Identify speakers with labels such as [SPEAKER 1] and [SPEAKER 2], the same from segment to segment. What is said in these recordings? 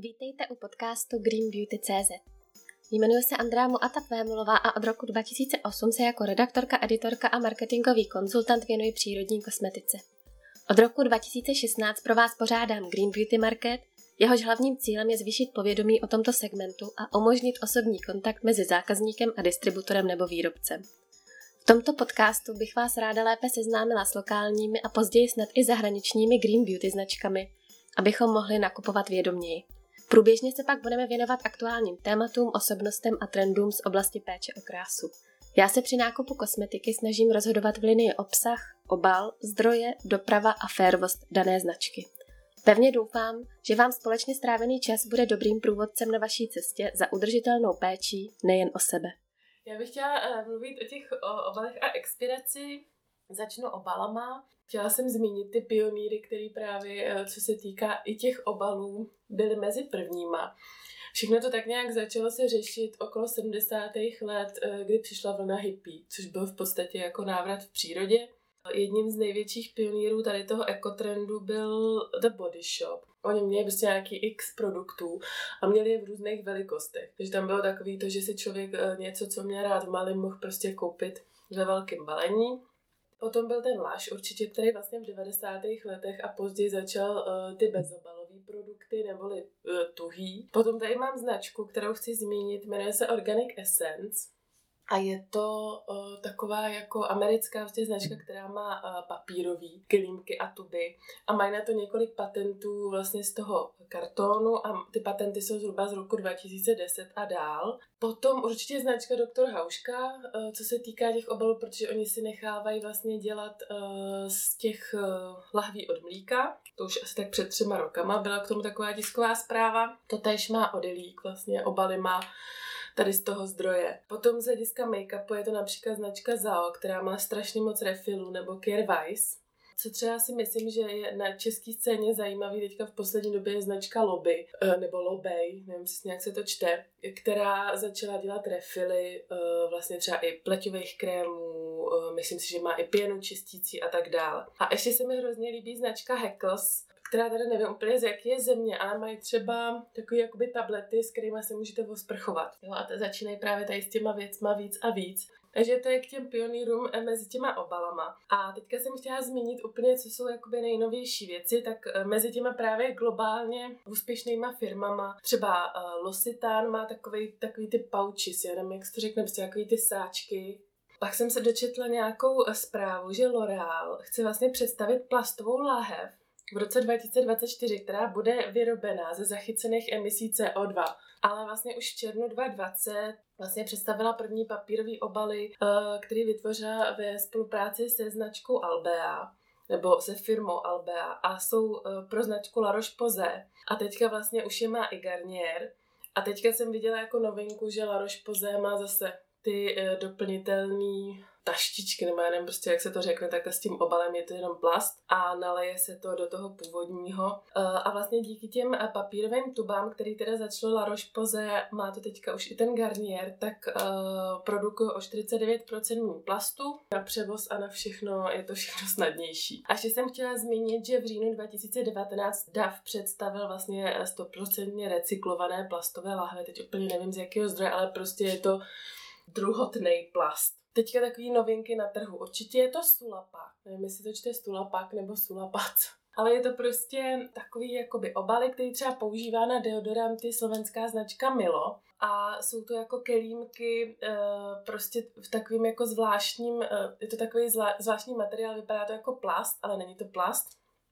[SPEAKER 1] Vítejte u podcastu Green Beauty CZ. Jmenuji se Andrea Muata Tvémulová a od roku 2008 se jako redaktorka, editorka a marketingový konzultant věnuji přírodní kosmetice. Od roku 2016 pro vás pořádám Green Beauty Market, jehož hlavním cílem je zvýšit povědomí o tomto segmentu a umožnit osobní kontakt mezi zákazníkem a distributorem nebo výrobcem. V tomto podcastu bych vás ráda lépe seznámila s lokálními a později snad i zahraničními Green Beauty značkami, abychom mohli nakupovat vědoměji. Průběžně se pak budeme věnovat aktuálním tématům, osobnostem a trendům z oblasti péče o krásu. Já se při nákupu kosmetiky snažím rozhodovat v linii obsah, obal, zdroje, doprava a férovost dané značky. Pevně doufám, že vám společně strávený čas bude dobrým průvodcem na vaší cestě za udržitelnou péčí nejen o sebe.
[SPEAKER 2] Já bych chtěla uh, mluvit o těch obalech a expiraci. Začnu obalama. Chtěla jsem zmínit ty pionýry, který právě, uh, co se týká i těch obalů, byly mezi prvníma. Všechno to tak nějak začalo se řešit okolo 70. let, uh, kdy přišla vlna hippie, což byl v podstatě jako návrat v přírodě. Jedním z největších pionýrů tady toho ekotrendu byl The Body Shop. Oni měli prostě nějaký x produktů a měli je v různých velikostech. Takže tam bylo takový to, že si člověk něco, co měl rád v malém, mohl prostě koupit ve velkém balení. Potom byl ten Lush určitě, který vlastně v 90. letech a později začal uh, ty bezobalové produkty neboli uh, tuhý. Potom tady mám značku, kterou chci zmínit, jmenuje se Organic Essence. A je to uh, taková jako americká vlastně značka, která má uh, papírový klímky a tuby a mají na to několik patentů vlastně z toho kartonu a ty patenty jsou zhruba z roku 2010 a dál. Potom určitě značka Dr. Hauška, uh, co se týká těch obalů, protože oni si nechávají vlastně dělat uh, z těch uh, lahví od mlíka. To už asi tak před třema rokama byla k tomu taková tisková zpráva. To tež má Odelík, vlastně obaly má tady z toho zdroje. Potom z hlediska make-upu je to například značka Zao, která má strašně moc refilů, nebo Care Vice. Co třeba si myslím, že je na české scéně zajímavý teďka v poslední době je značka Lobby, eh, nebo Lobej, nevím, jestli nějak se to čte, která začala dělat refily eh, vlastně třeba i pleťových krémů, eh, myslím si, že má i pěnu čistící a tak dále. A ještě se mi hrozně líbí značka Heckles, která teda nevím úplně z jaké je země, ale mají třeba takové jakoby tablety, s kterými se můžete osprchovat. Jo, a to začínají právě tady s těma věcma víc a víc. Takže to je k těm pionýrům eh, mezi těma obalama. A teďka jsem chtěla zmínit úplně, co jsou jakoby nejnovější věci, tak eh, mezi těma právě globálně úspěšnýma firmama, třeba uh, Lositan má takový, takový ty pouches, já nevím, jak to řekne, prostě takový ty sáčky, pak jsem se dočetla nějakou zprávu, že L'Oreal chce vlastně představit plastovou láhev, v roce 2024, která bude vyrobená ze zachycených emisí CO2. Ale vlastně už v červnu 2020 vlastně představila první papírové obaly, eh, který vytvořila ve spolupráci se značkou Albea nebo se firmou Albea a jsou eh, pro značku La Roche-Posay. A teďka vlastně už je má i Garnier. A teďka jsem viděla jako novinku, že La Roche-Posay má zase ty eh, doplnitelné taštičky, nebo já nevím prostě, jak se to řekne, tak s tím obalem je to jenom plast a naleje se to do toho původního. Eh, a vlastně díky těm eh, papírovým tubám, který teda začalo La Roche-Posay, má to teďka už i ten Garnier, tak uh, produkují o 49% plastu. Na převoz a na všechno je to všechno snadnější. A ještě jsem chtěla zmínit, že v říjnu 2019 DAF představil vlastně 100% recyklované plastové lahve. Teď úplně nevím z jakého zdroje, ale prostě je to druhotný plast. Teďka takový novinky na trhu. Určitě je to Sulapak. Nevím, jestli to čte Sulapak nebo Sulapac. Ale je to prostě takový jakoby obaly, který třeba používá na deodoranty slovenská značka Milo. A jsou to jako kelímky e, prostě v takovým jako zvláštním, e, je to takový zvlá, zvláštní materiál, vypadá to jako plast, ale není to plast.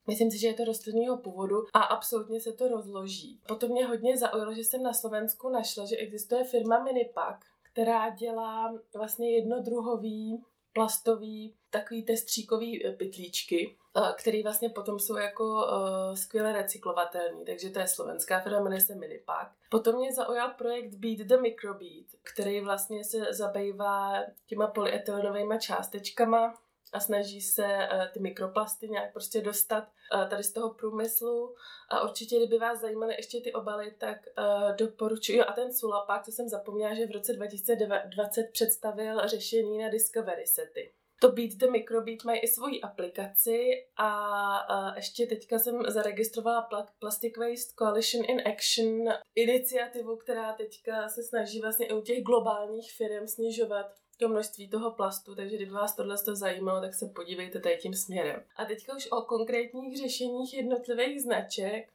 [SPEAKER 2] Myslím si, že je to rostlinného původu a absolutně se to rozloží. Potom mě hodně zaujalo, že jsem na Slovensku našla, že existuje firma Minipak, která dělá vlastně jednodruhový plastový takový testříkový eh, pytlíčky, eh, který vlastně potom jsou jako uh, skvěle recyklovatelný, takže to je slovenská firma, jmenuje se Minipak. Potom mě zaujal projekt Beat the Microbeat, který vlastně se zabývá těma polyetylenovými částečkama, a snaží se uh, ty mikroplasty nějak prostě dostat uh, tady z toho průmyslu. A určitě, kdyby vás zajímaly ještě ty obaly, tak uh, doporučuji. A ten Sulapak, to jsem zapomněla, že v roce 2020 představil řešení na Discovery sety. To Beat the Microbeat mají i svoji aplikaci a, a ještě teďka jsem zaregistrovala Pla- Plastic Waste Coalition in Action, iniciativu, která teďka se snaží vlastně i u těch globálních firm snižovat to množství toho plastu, takže kdyby vás tohle to zajímalo, tak se podívejte tady tím směrem. A teďka už o konkrétních řešeních jednotlivých značek.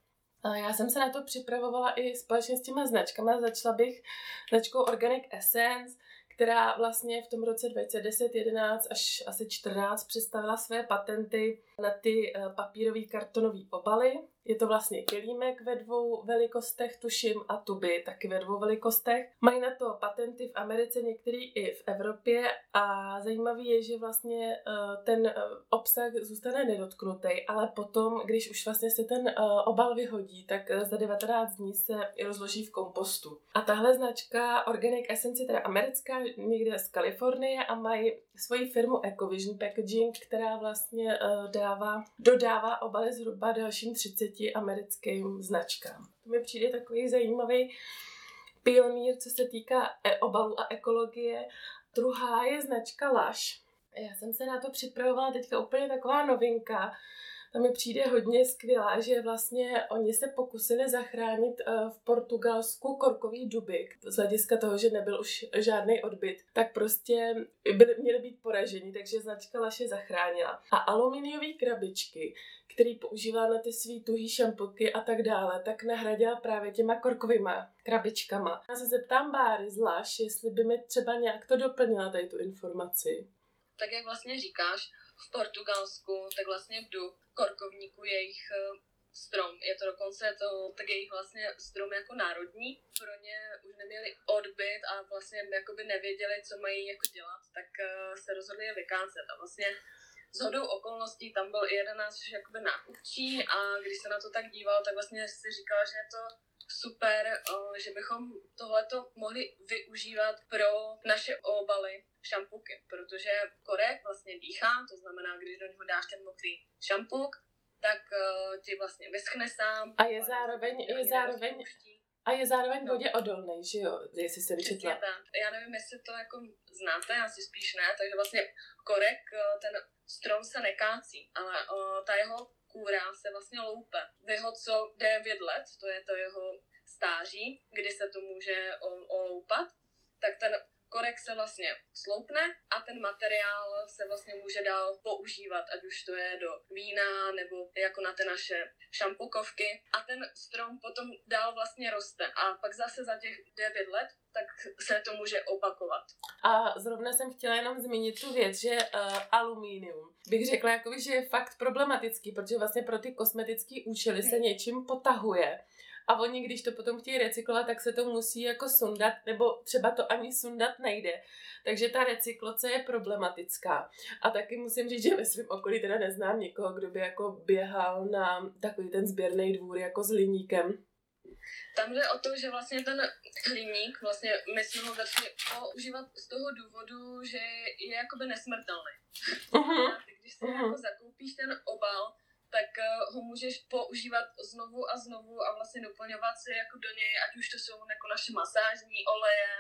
[SPEAKER 2] Já jsem se na to připravovala i společně s těma značkama. Začala bych značkou Organic Essence, která vlastně v tom roce 2010, 11 až asi 14 představila své patenty na ty eh, papírové kartonové obaly. Je to vlastně kelímek ve dvou velikostech, tuším, a tuby taky ve dvou velikostech. Mají na to patenty v Americe, některý i v Evropě a zajímavý je, že vlastně eh, ten eh, obsah zůstane nedotknutý, ale potom, když už vlastně se ten obal vyhodí, tak za 19 dní se rozloží v kompostu. A tahle značka Organic Essence je teda americká, někde z Kalifornie a mají svoji firmu Ecovision Packaging, která vlastně dá dodává, dodává obaly zhruba dalším 30 americkým značkám. To mi přijde takový zajímavý pionýr, co se týká e-obalu a ekologie. Druhá je značka Lush. Já jsem se na to připravovala teďka úplně taková novinka, to mi přijde hodně skvělá, že vlastně oni se pokusili zachránit eh, v Portugalsku korkový duby z hlediska toho, že nebyl už žádný odbyt, tak prostě byli, měli být poraženi, takže značka Laše zachránila. A aluminiové krabičky, který používá na ty svý tuhý šampulky a tak dále, tak nahradila právě těma korkovýma krabičkama. Já se zeptám Báry z Laš, jestli by mi třeba nějak to doplnila tady tu informaci.
[SPEAKER 3] Tak jak vlastně říkáš, v Portugalsku, tak vlastně v dub korkovníku jejich eh, strom. Je to dokonce to, tak jejich vlastně strom jako národní. Pro ně už neměli odbyt a vlastně jakoby nevěděli, co mají jako dělat, tak uh, se rozhodli je vykácet. A vlastně z hodou okolností tam byl i jeden náš jakoby nákupčí a když se na to tak díval, tak vlastně si říkal, že je to super, uh, že bychom tohleto mohli využívat pro naše obaly šampuky, protože korek vlastně dýchá, to znamená, když do něho dáš ten mokrý šampuk, tak uh, ti vlastně vyschne sám.
[SPEAKER 2] A je zároveň, je zároveň, a je zároveň no. vodě odolný, že jo, jestli jste vyčetla.
[SPEAKER 3] Já nevím, jestli to jako znáte, asi spíš ne, takže vlastně korek, eh, ten strom se nekácí, ale ta jeho kůra se vlastně loupe. V jeho co 9 let, to je to jeho stáří, kdy se to může oloupat, tak ten korek se vlastně sloupne a ten materiál se vlastně může dál používat, ať už to je do vína nebo jako na ty naše šampukovky a ten strom potom dál vlastně roste a pak zase za těch 9 let tak se to může opakovat.
[SPEAKER 2] A zrovna jsem chtěla jenom zmínit tu věc, že uh, aluminium bych řekla, jakoby, že je fakt problematický, protože vlastně pro ty kosmetické účely se hmm. něčím potahuje a oni, když to potom chtějí recyklovat, tak se to musí jako sundat, nebo třeba to ani sundat nejde. Takže ta recyklace je problematická. A taky musím říct, že ve svém okolí teda neznám někoho, kdo by jako běhal na takový ten sběrný dvůr jako s liníkem.
[SPEAKER 3] Tam jde o to, že vlastně ten hliník, vlastně my jsme ho začali používat z toho důvodu, že je jakoby nesmrtelný. Uh-huh. Když si uh-huh. jako zakoupíš ten obal, tak uh, ho můžeš používat znovu a znovu a vlastně doplňovat si jako do něj, ať už to jsou jako naše masážní oleje,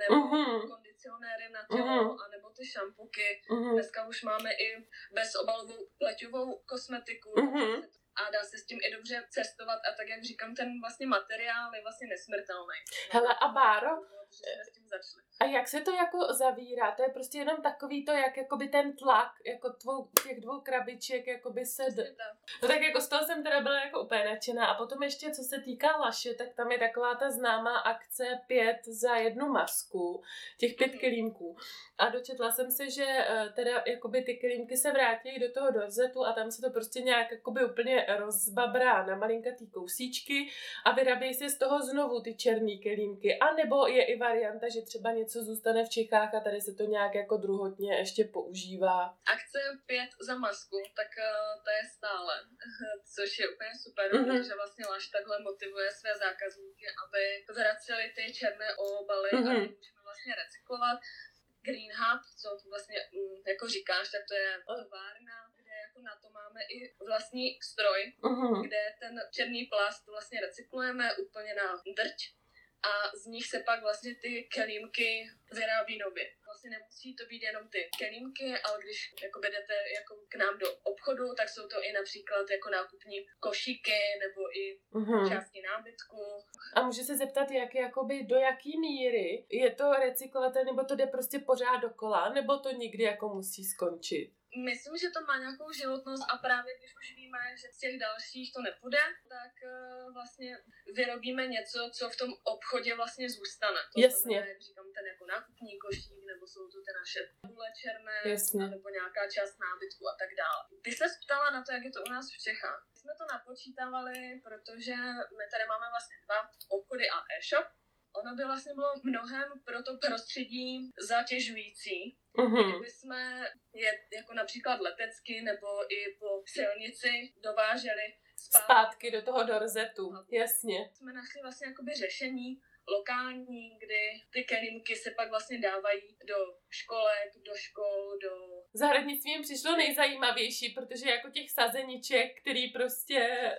[SPEAKER 3] nebo uh-huh. kondicionéry na tělo, uh-huh. anebo ty šampuky. Uh-huh. Dneska už máme i bezobalovou pleťovou kosmetiku, uh-huh. a dá se s tím i dobře cestovat a tak, jak říkám, ten vlastně materiál je vlastně nesmrtelný.
[SPEAKER 2] Hele, a Báro, s tím začali. A jak se to jako zavírá? To je prostě jenom takový to, jak jakoby ten tlak, jako tvou, těch dvou krabiček, jakoby se... D... No tak jako z toho jsem teda byla jako úplně nadšená. A potom ještě, co se týká Laše, tak tam je taková ta známá akce pět za jednu masku, těch pět mm-hmm. kilímků. A dočetla jsem se, že eh, teda jakoby ty kilímky se vrátí do toho dorzetu a tam se to prostě nějak jakoby úplně rozbabrá na malinkatý kousíčky a vyrábějí se z toho znovu ty černý kilímky. A nebo je i varianta, že třeba něco zůstane v Čechách a tady se to nějak jako druhotně ještě používá.
[SPEAKER 3] Akce 5 za masku, tak uh, ta je stále, což je úplně super, mm-hmm. protože vlastně Laš takhle motivuje své zákazníky, aby vraceli ty černé obaly mm-hmm. a mhm. můžeme vlastně recyklovat. Green Hub, co vlastně mm, jako říkáš, tak to je továrna, kde jako na to máme i vlastní stroj, uh-huh. kde ten černý plast vlastně recyklujeme úplně na drť a z nich se pak vlastně ty kelímky vyrábí nově. Vlastně nemusí to být jenom ty kelímky, ale když jako jdete jako k nám do obchodu, tak jsou to i například jako nákupní košíky nebo i uh-huh. části nábytku.
[SPEAKER 2] A může se zeptat, jak jakoby do jaký míry je to recyklovatelné, nebo to jde prostě pořád dokola, nebo to nikdy jako musí skončit?
[SPEAKER 3] Myslím, že to má nějakou životnost a právě když už víme, že z těch dalších to nepůjde, tak uh, vlastně vyrobíme něco, co v tom obchodě vlastně zůstane. To
[SPEAKER 2] Jasně. Znamená,
[SPEAKER 3] jak říkám, ten jako nákupní košík, nebo jsou to ty naše půle černé, Jasně. nebo nějaká část nábytku a tak dále. Ty se ptala na to, jak je to u nás v Čechách. My jsme to napočítávali, protože my tady máme vlastně dva obchody a e-shop, ono by vlastně bylo mnohem pro to prostředí zatěžující, uh-huh. kdyby jsme je jako například letecky nebo i po silnici dováželi
[SPEAKER 2] zpátky, zpátky do toho dorzetu, jasně.
[SPEAKER 3] Jsme našli vlastně jakoby řešení, lokální, kdy ty kelímky se pak vlastně dávají do školek, do škol, do...
[SPEAKER 2] Zahradnictví mi přišlo nejzajímavější, protože jako těch sazeniček, který prostě...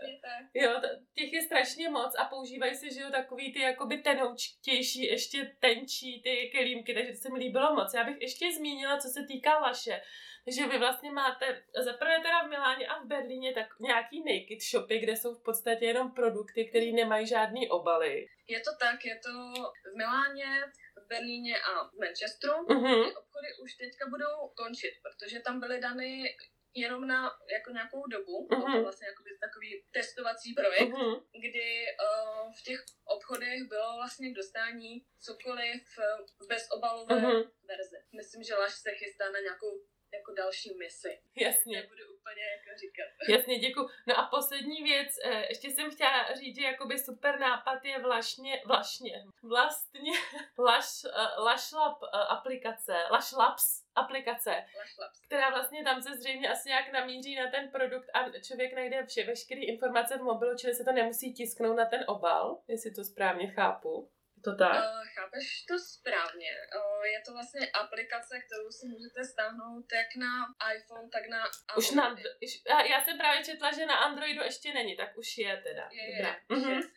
[SPEAKER 2] Jo, těch je strašně moc a používají se, že jo, takový ty jakoby tenoučtější, ještě tenčí ty kelímky, takže to se mi líbilo moc. Já bych ještě zmínila, co se týká laše takže vy vlastně máte, zaprvé teda v Miláně a v Berlíně, tak nějaký naked shopy, kde jsou v podstatě jenom produkty, které nemají žádný obaly.
[SPEAKER 3] Je to tak, je to v Miláně, Berlíně a v Manchesteru. Uh-huh. Ty obchody už teďka budou končit, protože tam byly dany jenom na jako nějakou dobu, uh-huh. to vlastně jako takový testovací projekt, uh-huh. kdy uh, v těch obchodech bylo vlastně k dostání cokoliv v bezobalové uh-huh. verzi. Myslím, že Laš se chystá na nějakou jako další misi.
[SPEAKER 2] Jasně.
[SPEAKER 3] Nebudu úplně jako říkat.
[SPEAKER 2] Jasně, děkuji. No a poslední věc, eh, ještě jsem chtěla říct, že jakoby super nápad je vlašně, vlašně, vlastně Lash, uh, Lashlab uh, aplikace, Lashlabs aplikace,
[SPEAKER 3] Lashlabs.
[SPEAKER 2] která vlastně tam se zřejmě asi nějak namíří na ten produkt a člověk najde vše, veškeré informace v mobilu, čili se to nemusí tisknout na ten obal, jestli to správně chápu to tak? Uh,
[SPEAKER 3] chápeš to správně. Uh, je to vlastně aplikace, kterou si můžete stáhnout jak na iPhone, tak na Android.
[SPEAKER 2] Už na, já, já jsem právě četla, že na Androidu ještě není, tak už je teda.
[SPEAKER 3] Je, je, je. Uh-huh.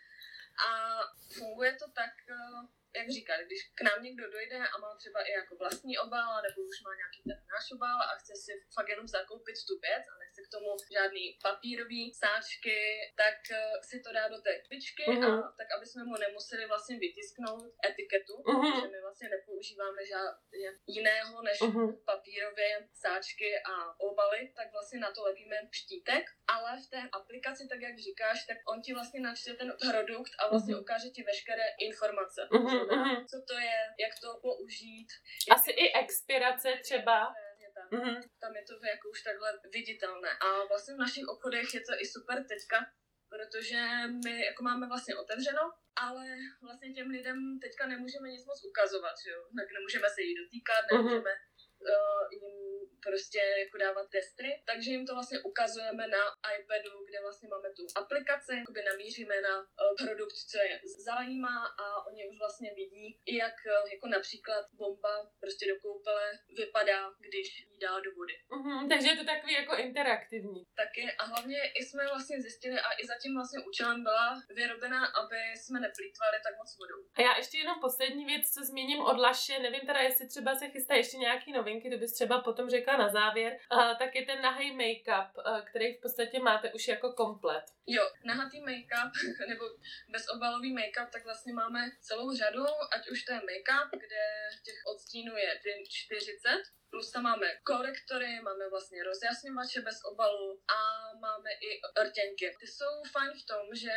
[SPEAKER 3] A funguje to tak, uh, jak říkat, když k nám někdo dojde a má třeba i jako vlastní obal, nebo už má nějaký ten náš obal a chce si fakt jenom zakoupit tu věc a nechce k tomu žádný papírový sáčky, tak uh, si to dá do té tyčky uh-huh. a mhm. tak, aby jsme mu nemuseli vlastně vytisknout etiketu, uh-huh. protože my vlastně nepoužíváme žádné jiného než uh-huh. papírové sáčky a obaly, tak vlastně na to lepíme štítek, ale v té aplikaci, tak jak říkáš, tak on ti vlastně načte ten produkt a vlastně uh-huh. ukáže ti veškeré informace. Uh-huh mm-hmm. co to je, jak to použít.
[SPEAKER 2] Asi i expirace třeba.
[SPEAKER 3] Mm-hmm. Tam je to jako už takhle viditelné. A vlastně v našich obchodech je to i super teďka, protože my jako máme vlastně otevřeno, ale vlastně těm lidem teďka nemůžeme nic moc ukazovat, jo. Tak nemůžeme se jí dotýkat, mhm. nemůžeme uh, jim prostě jako dávat testy, takže jim to vlastně ukazujeme na iPadu, kde vlastně máme tu aplikaci, jakoby namíříme na uh, produkt, co je zajímá a oni už vlastně vidí, jak uh, jako například bomba prostě do koupele vypadá, když jí dá do vody.
[SPEAKER 2] Uh-huh, takže je to takový jako interaktivní.
[SPEAKER 3] Taky a hlavně i jsme vlastně zjistili a i za tím vlastně účelem byla vyrobena, aby jsme neplýtvali tak moc vodou.
[SPEAKER 2] A já ještě jenom poslední věc, co zmíním od Laše, nevím teda, jestli třeba se chystá ještě nějaký novinky, to bys třeba potom řekla na závěr, uh, tak je ten nahý make-up, uh, který v podstatě máte už jako komplet.
[SPEAKER 3] Jo, nahatý make-up nebo bezobalový make-up, tak vlastně máme celou řadu, ať už to je make-up, kde těch odstínů je 40, Plus tam máme korektory, máme vlastně rozjasňovače bez obalu a máme i rtěnky. Ty jsou fajn v tom, že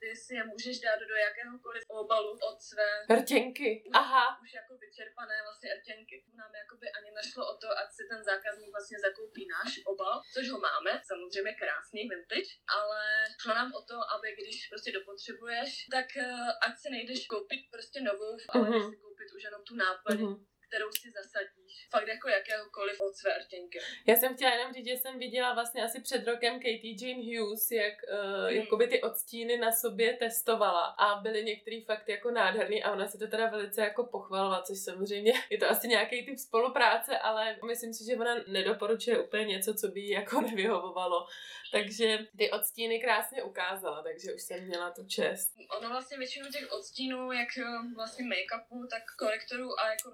[SPEAKER 3] ty si je můžeš dát do jakéhokoliv obalu od své...
[SPEAKER 2] Rtěnky, aha.
[SPEAKER 3] Už jako vyčerpané vlastně rtěnky. Nám jakoby ani nešlo o to, ať si ten zákazník vlastně zakoupí náš obal, což ho máme, samozřejmě krásný vintage, ale šlo nám o to, aby když prostě dopotřebuješ, tak uh, ať si nejdeš koupit prostě novou, ale uh-huh. si koupit už jenom tu náplň, uh-huh kterou si zasadíš. Fakt jako jakéhokoliv od své rtěnky.
[SPEAKER 2] Já jsem chtěla jenom říct, že jsem viděla vlastně asi před rokem Katie Jane Hughes, jak uh, mm. jakoby ty odstíny na sobě testovala a byly některý fakt jako nádherný a ona se to teda velice jako pochvalila, což samozřejmě je to asi nějaký typ spolupráce, ale myslím si, že ona nedoporučuje úplně něco, co by jí jako nevyhovovalo. Takže ty odstíny krásně ukázala, takže už jsem měla tu čest.
[SPEAKER 3] Ono vlastně většinu těch odstínů, jak eh, vlastně make-upu, tak korektorů a jako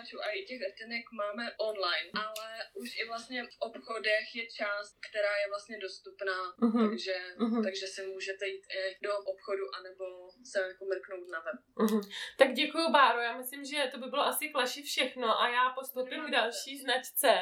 [SPEAKER 3] rozjasňovačů a i těch rtinek máme online, ale už i vlastně v obchodech je část, která je vlastně dostupná, uh-huh. takže, uh-huh. takže si můžete jít i do obchodu anebo se jako mrknout na web.
[SPEAKER 2] Uh-huh. Tak děkuji Báro, já myslím, že to by bylo asi klaši všechno a já postupím k další značce.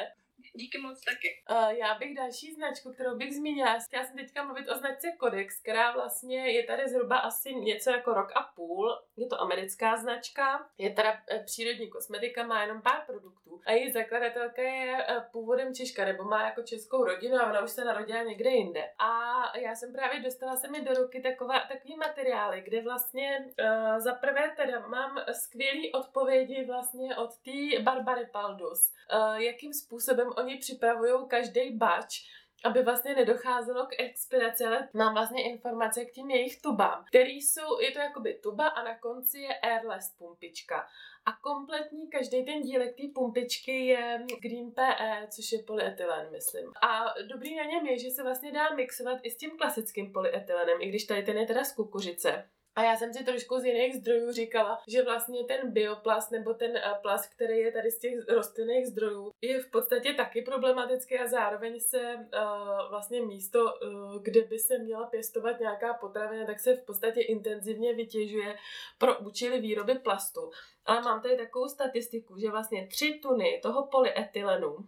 [SPEAKER 3] Díky moc taky.
[SPEAKER 2] Uh, já bych další značku, kterou bych zmínila, chtěla jsem teďka mluvit o značce Codex, která vlastně je tady zhruba asi něco jako rok a půl. Je to americká značka, je teda eh, přírodní kosmetika, má jenom pár produktů a její zakladatelka je eh, původem Češka, nebo má jako českou rodinu a ona už se narodila někde jinde. A já jsem právě dostala se mi do ruky takové, takový materiály, kde vlastně uh, za prvé teda mám skvělý odpovědi vlastně od té Barbary Paldus, uh, jakým způsobem oni připravují každý bač, aby vlastně nedocházelo k expiraci, ale mám vlastně informace k tím jejich tubám, který jsou, je to jakoby tuba a na konci je airless pumpička. A kompletní každý ten dílek té pumpičky je Green PE, což je polyetylen, myslím. A dobrý na něm je, že se vlastně dá mixovat i s tím klasickým polyetylenem, i když tady ten je teda z kukuřice. A já jsem si trošku z jiných zdrojů říkala, že vlastně ten bioplast nebo ten eh, plast, který je tady z těch rostlinných zdrojů, je v podstatě taky problematický a zároveň se uh, vlastně místo, uh, kde by se měla pěstovat nějaká potravina, tak se v podstatě intenzivně vytěžuje pro účely výroby plastu. Ale mám tady takovou statistiku, že vlastně tři tuny toho polyetylenu uh,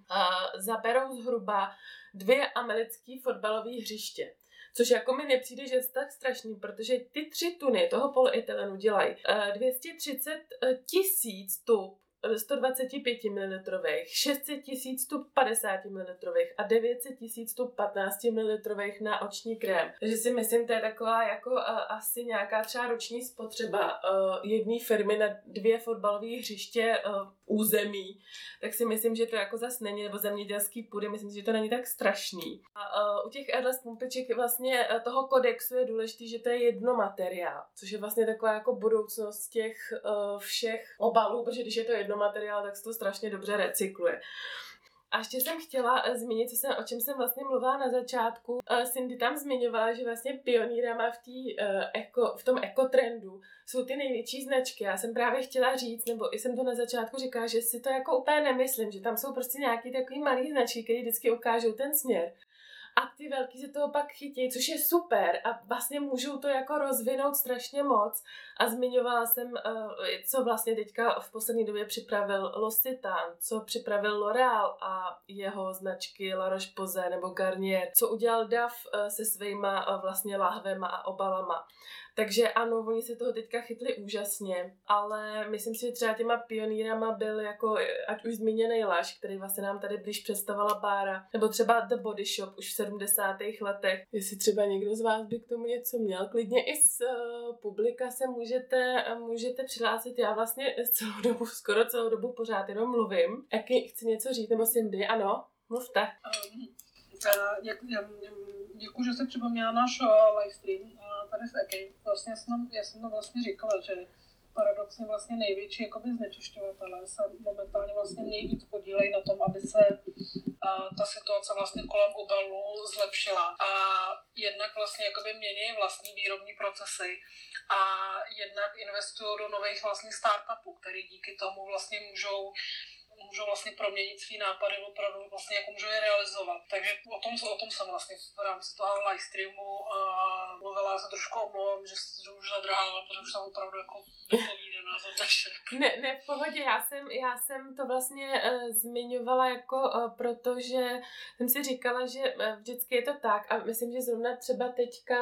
[SPEAKER 2] zaberou zhruba dvě americké fotbalové hřiště. Což jako mi nepřijde, že je tak strašný, protože ty tři tuny toho polyetylenu dělají 230 eh, tisíc tub 125 ml, 600 tisíc tu 50 ml a 900 tisíc tu 15 ml na oční krém. Takže si myslím, to je taková jako uh, asi nějaká třeba roční spotřeba uh, jedné firmy na dvě fotbalové hřiště uh, území. Tak si myslím, že to jako zas není, nebo zemědělský půdy, myslím si, že to není tak strašný. A uh, u těch airless pumpiček vlastně uh, toho kodexu je důležité, že to je jedno materiál, což je vlastně taková jako budoucnost těch uh, všech obalů, protože když je to jedno materiál, tak se to strašně dobře recykluje. A ještě jsem chtěla uh, zmínit, co jsem, o čem jsem vlastně mluvila na začátku. Uh, Cindy tam zmiňovala, že vlastně pionýrama v, tý, uh, eko, v tom ekotrendu jsou ty největší značky. Já jsem právě chtěla říct, nebo i jsem to na začátku říkala, že si to jako úplně nemyslím, že tam jsou prostě nějaký takový malý značky, které vždycky ukážou ten směr a ty velký se toho pak chytí, což je super a vlastně můžou to jako rozvinout strašně moc a zmiňovala jsem, eh, co vlastně teďka v poslední době připravil L'Occitane, co připravil L'Oreal a jeho značky La Roche-Posay nebo Garnier, co udělal Duff eh, se svýma eh, vlastně lahvema a obalama. Takže ano, oni se toho teďka chytli úžasně, ale myslím si, že třeba těma pionýrama byl jako, ať už zmíněný Laš, který vlastně nám tady blíž představovala Bára, nebo třeba The Body Shop už v 70. letech. Jestli třeba někdo z vás by k tomu něco měl, klidně i z uh, publika se můžete, můžete přihlásit. Já vlastně celou dobu, skoro celou dobu pořád jenom mluvím. Jaký chci něco říct, nebo Cindy, ano? Mluvte. Um,
[SPEAKER 4] uh, jak, děkuji, že jsi připomněla náš uh, livestream tady s EKI. Vlastně jsem, já jsem to vlastně říkala, že paradoxně vlastně největší jakoby znečišťovatelé se momentálně vlastně nejvíc podílejí na tom, aby se uh, ta situace vlastně kolem obalů zlepšila. A jednak vlastně jakoby mění vlastní výrobní procesy a jednak investují do nových vlastně startupů, který díky tomu vlastně můžou můžou vlastně proměnit svý nápady opravdu vlastně jako můžou je realizovat. Takže o tom, o tom jsem vlastně v rámci toho live streamu uh, mluvila, se trošku omlouvám, že, že už zadrhala, protože už jsem opravdu jako
[SPEAKER 2] ne, ne, v pohodě, já jsem, já jsem to vlastně uh, zmiňovala jako uh, protože jsem si říkala, že uh, vždycky je to tak a myslím, že zrovna třeba teďka,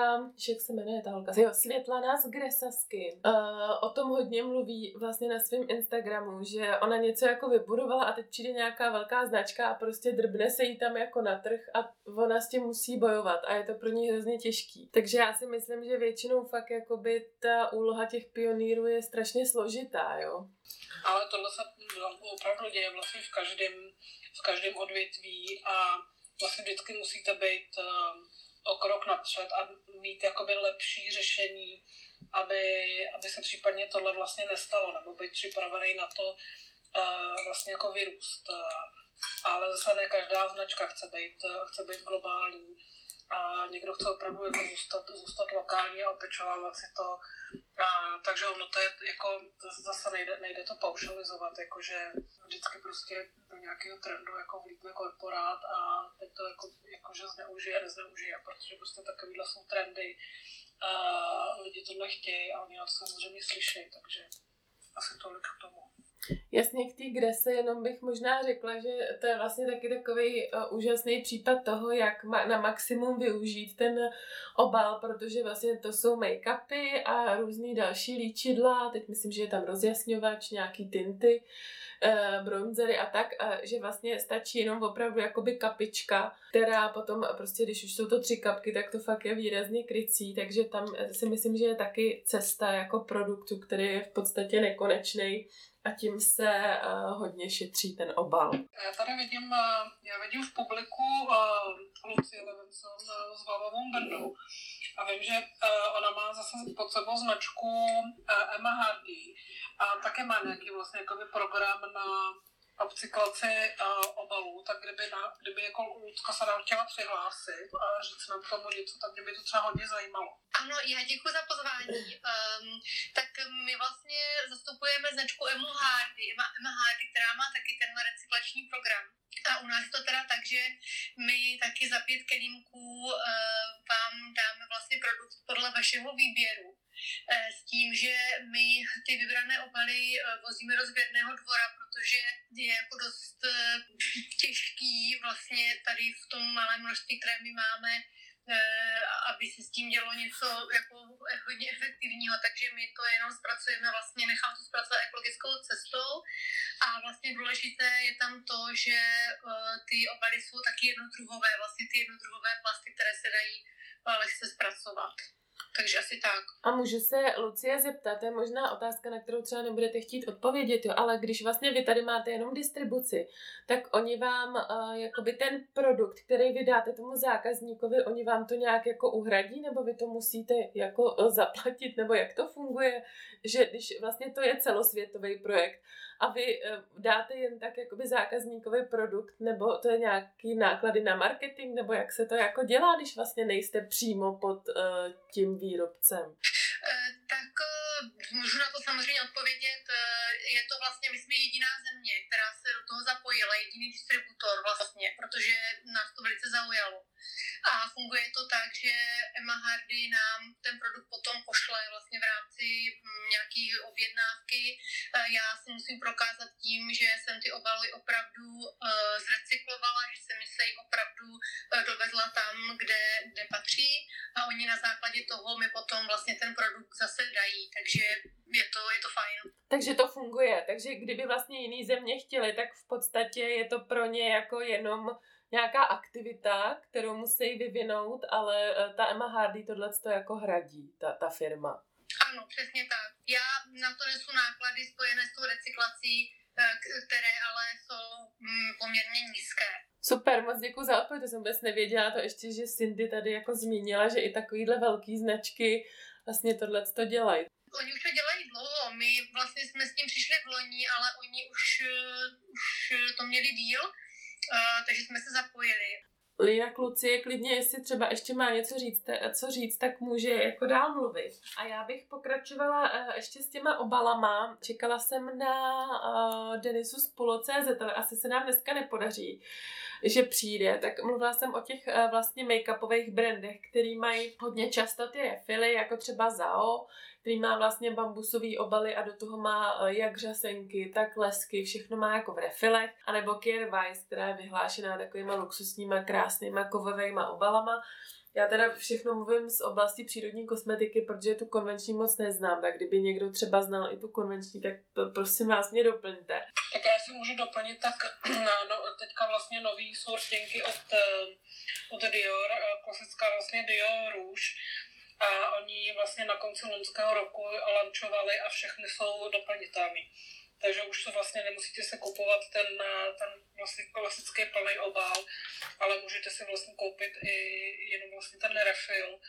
[SPEAKER 2] jak se jmenuje ta holka, jo, Světlana z Gresasky, uh, o tom hodně mluví vlastně na svém Instagramu, že ona něco jako vybudovala a teď přijde nějaká velká značka a prostě drbne se jí tam jako na trh a ona s tím musí bojovat a je to pro ní hrozně těžký. Takže já si myslím, že většinou fakt jakoby ta úloha těch pionýrů je strašně složitá jo.
[SPEAKER 4] Ale tohle se opravdu děje vlastně v každém, v každém odvětví a vlastně vždycky musíte být uh, o krok napřed a mít jakoby lepší řešení, aby, aby se případně tohle vlastně nestalo, nebo být připravený na to uh, vlastně jako vyrůst. Ale zase ne každá značka chce být, chce být globální a někdo chce opravdu jako zůstat, zůstat lokální a opečovávat si to. A, takže ono to je jako, zase nejde, nejde to paušalizovat, jakože vždycky prostě do nějakého trendu jako vlítne korporát a teď to jako, jakože zneužije, nezneužije, protože prostě takovýhle jsou trendy. A lidi tohle chtějí a oni na to samozřejmě slyší, takže asi tolik k tomu.
[SPEAKER 2] Jasně, k té Grese jenom bych možná řekla, že to je vlastně taky takový uh, úžasný případ toho, jak ma- na maximum využít ten obal, protože vlastně to jsou make-upy a různý další líčidla, teď myslím, že je tam rozjasňovač, nějaký tinty, uh, bronzery a tak, a že vlastně stačí jenom opravdu jakoby kapička, která potom prostě, když už jsou to tři kapky, tak to fakt je výrazně krycí, takže tam si myslím, že je taky cesta jako produktu, který je v podstatě nekonečný a tím se uh, hodně šetří ten obal.
[SPEAKER 4] Já tady vidím, uh, já vidím v publiku uh, Lucy Levinson uh, s Vavovou Brnou a vím, že uh, ona má zase pod sebou značku uh, Emma Hardy a také má nějaký vlastně program na upcyklaci uh, obalů, tak kdyby, na, kdyby jako Lucka se nám chtěla přihlásit a říct nám k tomu něco, tak mě by to třeba hodně zajímalo.
[SPEAKER 5] Ano, já děkuji za pozvání. Um, tak my vlastně zastupujeme značku Emu Hardy, Emma Hardy, která má taky ten recyklační program. A u nás to teda tak, že my taky za pět kelímků uh, vám dáme vlastně produkt podle vašeho výběru. Uh, s tím, že my ty vybrané obaly uh, vozíme do sběrného dvora, protože je jako dost uh, těžký vlastně tady v tom malém množství, které my máme, Eh, aby se s tím dělo něco jako hodně efektivního, takže my to jenom zpracujeme, vlastně nechám to zpracovat ekologickou cestou a vlastně důležité je tam to, že eh, ty obaly jsou taky jednodruhové, vlastně ty jednodruhové plasty, které se dají eh, lehce zpracovat. Takže asi tak.
[SPEAKER 2] A můžu se Lucie zeptat, to je možná otázka, na kterou třeba nebudete chtít odpovědět, jo, ale když vlastně vy tady máte jenom distribuci, tak oni vám uh, jakoby ten produkt, který vy dáte tomu zákazníkovi, oni vám to nějak jako uhradí, nebo vy to musíte jako uh, zaplatit, nebo jak to funguje, že když vlastně to je celosvětový projekt a vy uh, dáte jen tak jakoby zákazníkový produkt, nebo to je nějaký náklady na marketing, nebo jak se to jako dělá, když vlastně nejste přímo pod uh, tím výrobcem?
[SPEAKER 5] Eh, tak eh, můžu na to samozřejmě odpovědět. Eh, je to vlastně, my jsme jediná země, která se do toho zapojila, jediný distributor vlastně, protože nás to velice zaujalo. A funguje to tak, že Emma Hardy nám ten produkt potom pošle vlastně v rámci mm, nějaké objednávky. Já si musím prokázat tím, že jsem ty obaly opravdu zrecyklovala, že jsem se jich opravdu dovezla tam, kde, kde patří a oni na základě toho mi potom vlastně ten produkt zase dají, takže je to, je to fajn.
[SPEAKER 2] Takže to funguje, takže kdyby vlastně jiný země chtěli, tak v podstatě je to pro ně jako jenom nějaká aktivita, kterou musí vyvinout, ale eh, ta Emma Hardy tohle to jako hradí, ta, ta firma.
[SPEAKER 5] Ano, přesně tak. Já na to nesu náklady spojené s tou recyklací, eh, které ale jsou mm, poměrně nízké.
[SPEAKER 2] Super, moc děkuji za odpověď, to jsem vůbec nevěděla, to ještě, že Cindy tady jako zmínila, že i takovýhle velký značky vlastně tohle to dělají.
[SPEAKER 5] Oni už to dělají dlouho, my vlastně jsme s tím přišli v loni, ale oni už, eh, už to měli díl, takže jsme se zapojili.
[SPEAKER 2] Lína Klucie, klidně, jestli třeba ještě má něco říct, co říct, tak může jako dál mluvit. A já bych pokračovala uh, ještě s těma obalama. Čekala jsem na Denisu z Pulo.cz, ale asi se nám dneska nepodaří, že přijde. Tak mluvila jsem o těch vlastně make-upových brandech, který mají hodně často ty refily, jako třeba Zao, který má vlastně bambusový obaly a do toho má eh, jak řasenky, tak lesky, všechno má jako v refilech, anebo Kier Weiss, která je vyhlášená takovýma luxusníma, krásnýma kovovými obalama. Já teda všechno mluvím z oblasti přírodní kosmetiky, protože tu konvenční moc neznám, tak kdyby někdo třeba znal i tu konvenční, tak prosím vás mě doplňte.
[SPEAKER 4] Tak já si můžu doplnit, tak no, teďka vlastně nový jsou od, eh, od Dior, eh, klasická vlastně Dior Rouge, a oni vlastně na konci loňského roku lančovali a všechny jsou doplnitelné. Takže už to vlastně nemusíte se kupovat ten, ten vlastně klasický plný obal, ale můžete si vlastně koupit i jenom vlastně ten refill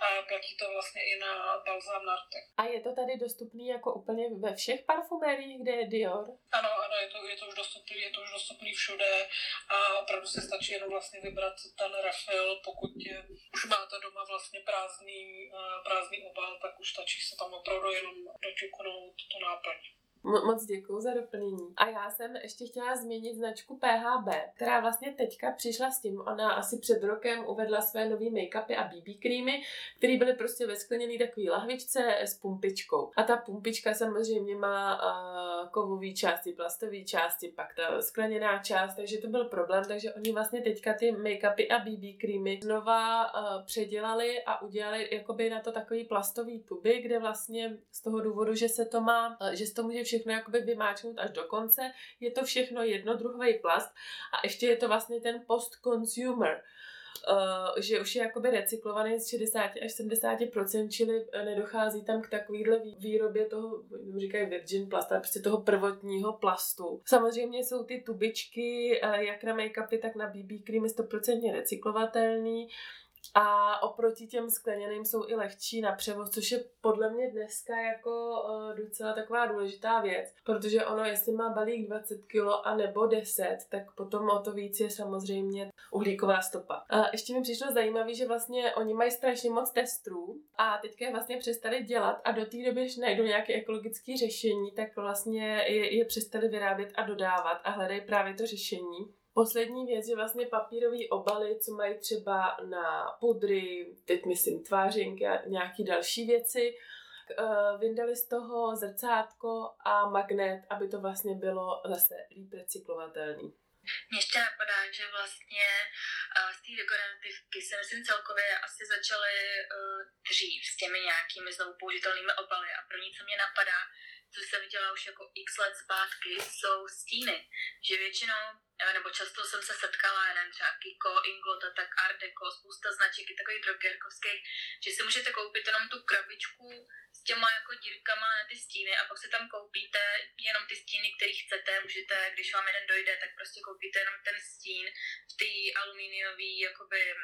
[SPEAKER 4] a platí to vlastně i na balzám na.
[SPEAKER 2] A je to tady dostupný jako úplně ve všech parfumériích, kde je Dior?
[SPEAKER 4] Ano, ano, je to, je to, už, dostupný, je to už dostupný všude a opravdu se stačí jenom vlastně vybrat ten refill, pokud je, už máte doma vlastně prázdný, eh, prázdný obal, tak už stačí se tam opravdu jenom dočuknout tu náplň.
[SPEAKER 2] Moc děkuji za doplnění. A já jsem ještě chtěla změnit značku PHB, která vlastně teďka přišla s tím. Ona asi před rokem uvedla své nové make-upy a BB creamy, které byly prostě ve skleněné takové lahvičce s pumpičkou. A ta pumpička samozřejmě má uh, kovové části, plastové části, pak ta skleněná část, takže to byl problém. Takže oni vlastně teďka ty make-upy a BB creamy znova uh, předělali a udělali jakoby na to takový plastový tuby, kde vlastně z toho důvodu, že se to má, uh, že se to může všechno jakoby vymáčknout až do konce. Je to všechno jednodruhový plast a ještě je to vlastně ten post-consumer. Uh, že už je jakoby recyklovaný z 60 až 70%, čili eh, nedochází tam k takovýhle výrobě toho, říkají virgin plast, ale prostě toho prvotního plastu. Samozřejmě jsou ty tubičky, uh, jak na make-upy, tak na BB creamy 100% recyklovatelný. A oproti těm skleněným jsou i lehčí na převoz, což je podle mě dneska jako uh, docela taková důležitá věc, protože ono, jestli má balík 20 kg a nebo 10, tak potom o to víc je samozřejmě uhlíková stopa. A ještě mi přišlo zajímavé, že vlastně oni mají strašně moc testů a teďka je vlastně přestali dělat a do té doby, když najdou nějaké ekologické řešení, tak vlastně je, je přestali vyrábět a dodávat a hledají právě to řešení. Poslední věc je vlastně papírové obaly, co mají třeba na pudry, teď myslím tvářinky a nějaký další věci. Eh, vyndali z toho zrcátko a magnet, aby to vlastně bylo zase líp recyklovatelný.
[SPEAKER 6] Mně ještě napadá, že vlastně uh, z té dekorativky se myslím celkově asi začaly uh, dřív s těmi nějakými znovu použitelnými obaly a první, co mě napadá, co jsem viděla už jako x let zpátky, jsou stíny. Že většinou nebo často jsem se setkala, nevím, třeba Kiko, Inglot tak Art Deco, spousta značek i takových drogerkovských, že si můžete koupit jenom tu krabičku s těma jako dírkama na ty stíny a pak si tam koupíte jenom ty stíny, které chcete, můžete, když vám jeden dojde, tak prostě koupíte jenom ten stín v té alumíniové jakoby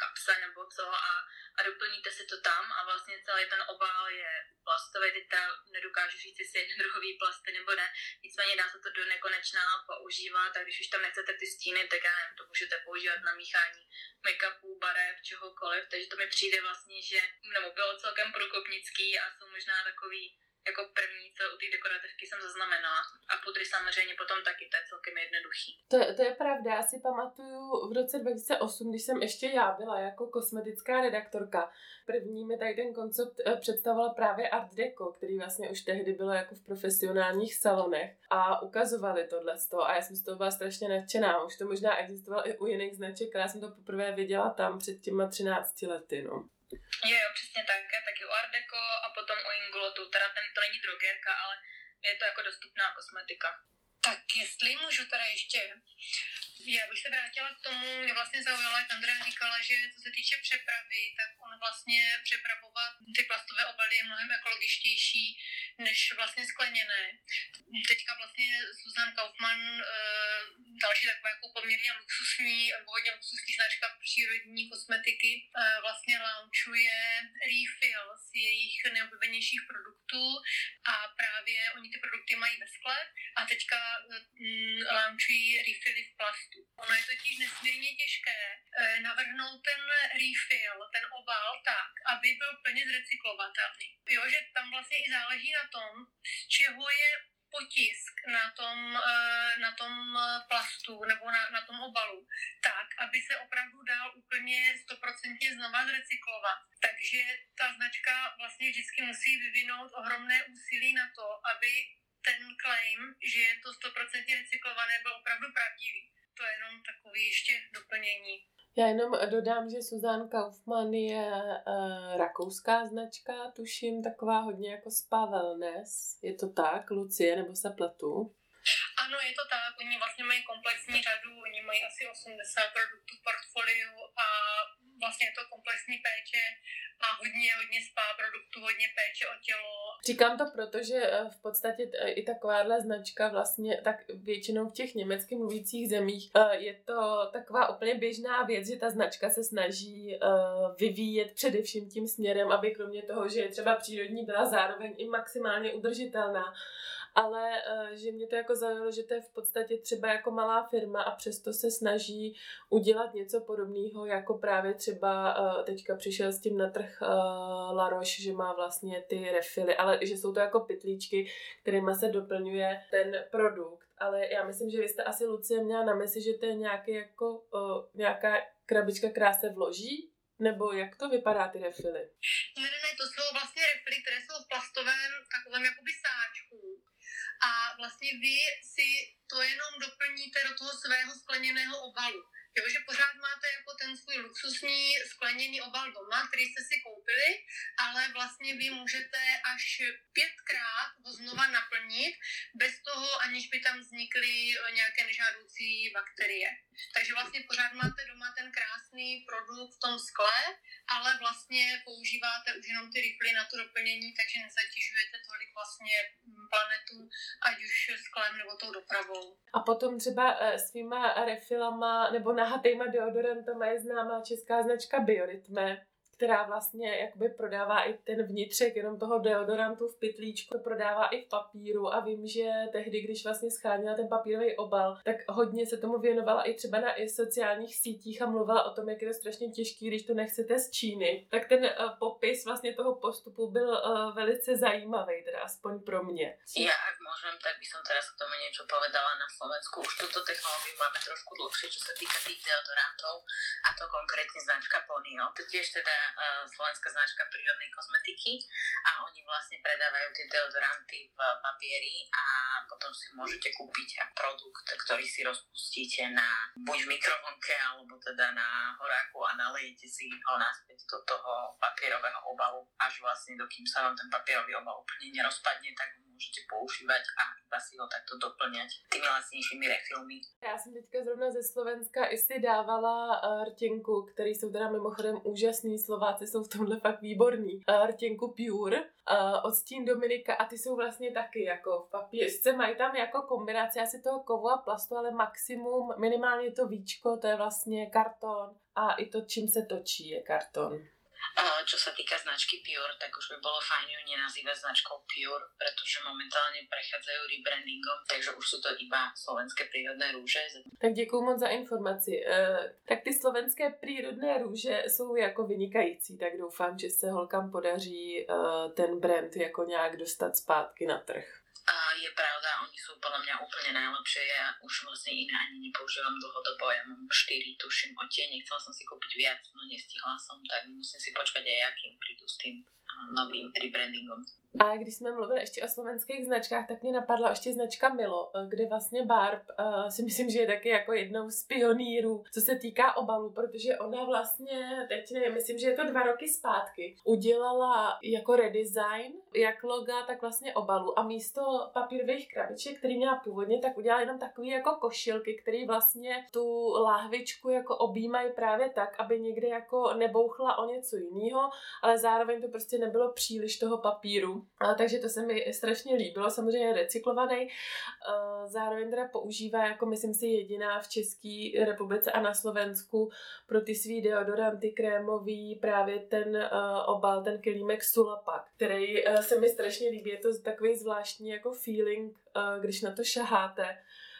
[SPEAKER 6] kapse nebo co a, a doplníte si to tam a vlastně celý ten obal je plastový, teď nedokážu říct, jestli je druhový plasty nebo ne, nicméně dá se to do nekonečna používat a když už tam nechcete ty stíny, tak já nevím, to můžete používat na míchání make-upů, barev, čehokoliv, takže to mi přijde vlastně, že nebo bylo celkem průkopnický a jsou možná takový jako první, co u té dekorativky jsem zaznamenala. A pudry samozřejmě potom taky, to je celkem jednoduchý.
[SPEAKER 2] To, to je pravda, já si pamatuju v roce 2008, když jsem ještě já byla jako kosmetická redaktorka. První mi tady ten koncept eh, představoval právě Art Deco, který vlastně už tehdy bylo jako v profesionálních salonech a ukazovali tohle a já jsem z toho byla strašně nadšená. Už to možná existovalo i u jiných značek, ale já jsem to poprvé viděla tam před těma 13 lety. No.
[SPEAKER 6] Jo, jo, přesně tak. Já taky u Art Deco a potom u Inglotu. Teda ten to není drogerka, ale je to jako dostupná kosmetika.
[SPEAKER 5] Tak jestli můžu teda ještě, já bych se vrátila k tomu, mě vlastně zaujala, jak Andrea říkala, že co se týče přepravy, tak on vlastně přepravovat ty plastové obaly je mnohem ekologičtější než vlastně skleněné. Teďka vlastně Susan Kaufmann, eh, další taková jako poměrně luxusní, hodně luxusní značka přírodní kosmetiky, eh, vlastně launchuje refill z jejich nejoblíbenějších produktů a právě oni ty produkty mají ve skle a teďka mm, launchují refilly v plastu. Ono je totiž nesmírně těžké eh, navrhnout ten refill, ten obal tak, aby byl plně zrecyklovatelný. Jo, že tam vlastně i záleží na tom, z čeho je potisk na tom, eh, na tom plastu nebo na, na tom obalu, tak, aby se opravdu dal úplně stoprocentně znova zrecyklovat. Takže ta značka vlastně vždycky musí vyvinout ohromné úsilí na to, aby ten claim, že je to stoprocentně recyklované, byl opravdu pravdivý. To je jenom takový ještě doplnění.
[SPEAKER 2] Já jenom dodám, že Suzanne Kaufmann je uh, rakouská značka, tuším, taková hodně jako spa wellness. Je to tak, Lucie, nebo se pletu?
[SPEAKER 5] Ano, je to tak. Oni vlastně mají komplexní řadu, oni mají asi 80 produktů portfoliu a vlastně je to komplexní péče a hodně, hodně spa produktů, hodně péče o tělo.
[SPEAKER 2] Říkám to proto, že eh, v podstatě eh, i takováhle značka vlastně, tak většinou v těch německy mluvících zemích eh, je to taková úplně běžná věc, že ta značka se snaží vyvíjet především tím směrem, aby kromě toho, že je třeba přírodní, byla zároveň i maximálně udržitelná ale uh, že mě to jako zaujalo, že to je v podstatě třeba jako malá firma a přesto se snaží udělat něco podobného, jako právě třeba uh, teďka přišel s tím na trh uh, Laroš, že má vlastně ty refily, ale že jsou to jako pytlíčky, kterými se doplňuje ten produkt. Ale já myslím, že vy jste asi Lucie měla na mysli, že to je nějaký jako, uh, nějaká krabička, která se vloží nebo jak to vypadá ty refily?
[SPEAKER 5] Ne, ne, ne, to jsou vlastně refily, které jsou v plastovém takovém jakoby sáčku a vlastně vy si to jenom doplníte do toho svého skleněného obalu. Jo, že pořád máte jako ten svůj luxusní skleněný obal doma, který jste si koupili, ale vlastně vy můžete až pětkrát ho znova naplnit, bez toho, aniž by tam vznikly nějaké nežádoucí bakterie. Takže vlastně pořád máte doma ten krásný produkt v tom skle, ale vlastně používáte už jenom ty rifly na to doplnění, takže nezatěžujete tolik vlastně planetu, ať už sklem nebo tou dopravou.
[SPEAKER 2] A potom třeba eh, svýma refilama nebo nahatýma deodorantama je známá česká značka Biorytme, která vlastně jakoby prodává i ten vnitřek jenom toho deodorantu v pytlíčku, prodává i v papíru a vím, že tehdy, když vlastně schánila ten papírový obal, tak hodně se tomu věnovala i třeba na i sociálních sítích a mluvila o tom, jak je to strašně těžký, když to nechcete z Číny. Tak ten uh, popis vlastně toho postupu byl uh, velice zajímavý, teda aspoň pro mě.
[SPEAKER 7] Ja, ak môžem, tak by som teraz k tomu niečo povedala na Slovensku. Už túto technológiu máme trošku dlhšie, čo sa týka tých deodorantov, a to konkrétne značka Ponyo. To tiež teda slovenská značka prírodnej kozmetiky a oni vlastne predávajú tie deodoranty v papieri a potom si môžete kúpiť produkt, ktorý si rozpustíte na buď v mikrovlnke alebo teda na horáku a nalejete si ho naspäť do toho papierového obalu, až vlastne dokým sa vám ten papierový obal úplne nerozpadne, tak můžete používat a iba si ho takto doplňat tými lacnějšími refilmy.
[SPEAKER 2] Já jsem teďka zrovna ze Slovenska i si dávala uh, rtěnku, který jsou teda mimochodem úžasný, Slováci jsou v tomhle fakt výborní. Uh, rtěnku Pure uh, od Stín Dominika a ty jsou vlastně taky jako v papířce, mají tam jako kombinaci asi toho kovu a plastu, ale maximum, minimálně to víčko, to je vlastně karton a i to, čím se točí, je karton.
[SPEAKER 7] Čo sa týka značky Pure, tak už by bolo fajn ju nenazývať značkou Pure, pretože momentálne prechádzajú rebrandingom, takže už sú to iba slovenské prírodné růže.
[SPEAKER 2] Tak děkuji moc za informaci. E, tak ty slovenské prírodné růže jsou jako vynikající, tak doufám, že se holkám podaří e, ten brand jako nějak dostat zpátky na trh.
[SPEAKER 7] Je pravda, oni sú podľa mňa úplne najlepšie. Ja už vlastne iné ani nepoužívam dlhodobo. Ja mám 4, tuším, odtiene. Chcela som si kúpiť viac, no nestihla som, tak musím si počkať aj, akým prídu s tým novým rebrandingom.
[SPEAKER 2] A když jsme mluvili ještě o slovenských značkách, tak mě napadla ještě značka Milo, kde vlastně Barb uh, si myslím, že je taky jako jednou z pionýrů, co se týká obalu, protože ona vlastně, teď nevím, myslím, že je to dva roky zpátky, udělala jako redesign, jak loga, tak vlastně obalu a místo papírových krabiček, který měla původně, tak udělala jenom takový jako košilky, které vlastně tu láhvičku jako objímají právě tak, aby někde jako nebouchla o něco jiného, ale zároveň to prostě nebylo příliš toho papíru. A, takže to se mi strašně líbilo, samozřejmě recyklovaný. zároveň teda používá, jako myslím si, jediná v České republice a na Slovensku pro ty svý deodoranty krémový právě ten uh, obal, ten kelímek Sulapak, který uh, se mi strašně líbí. Je to takový zvláštní jako feeling, uh, když na to šaháte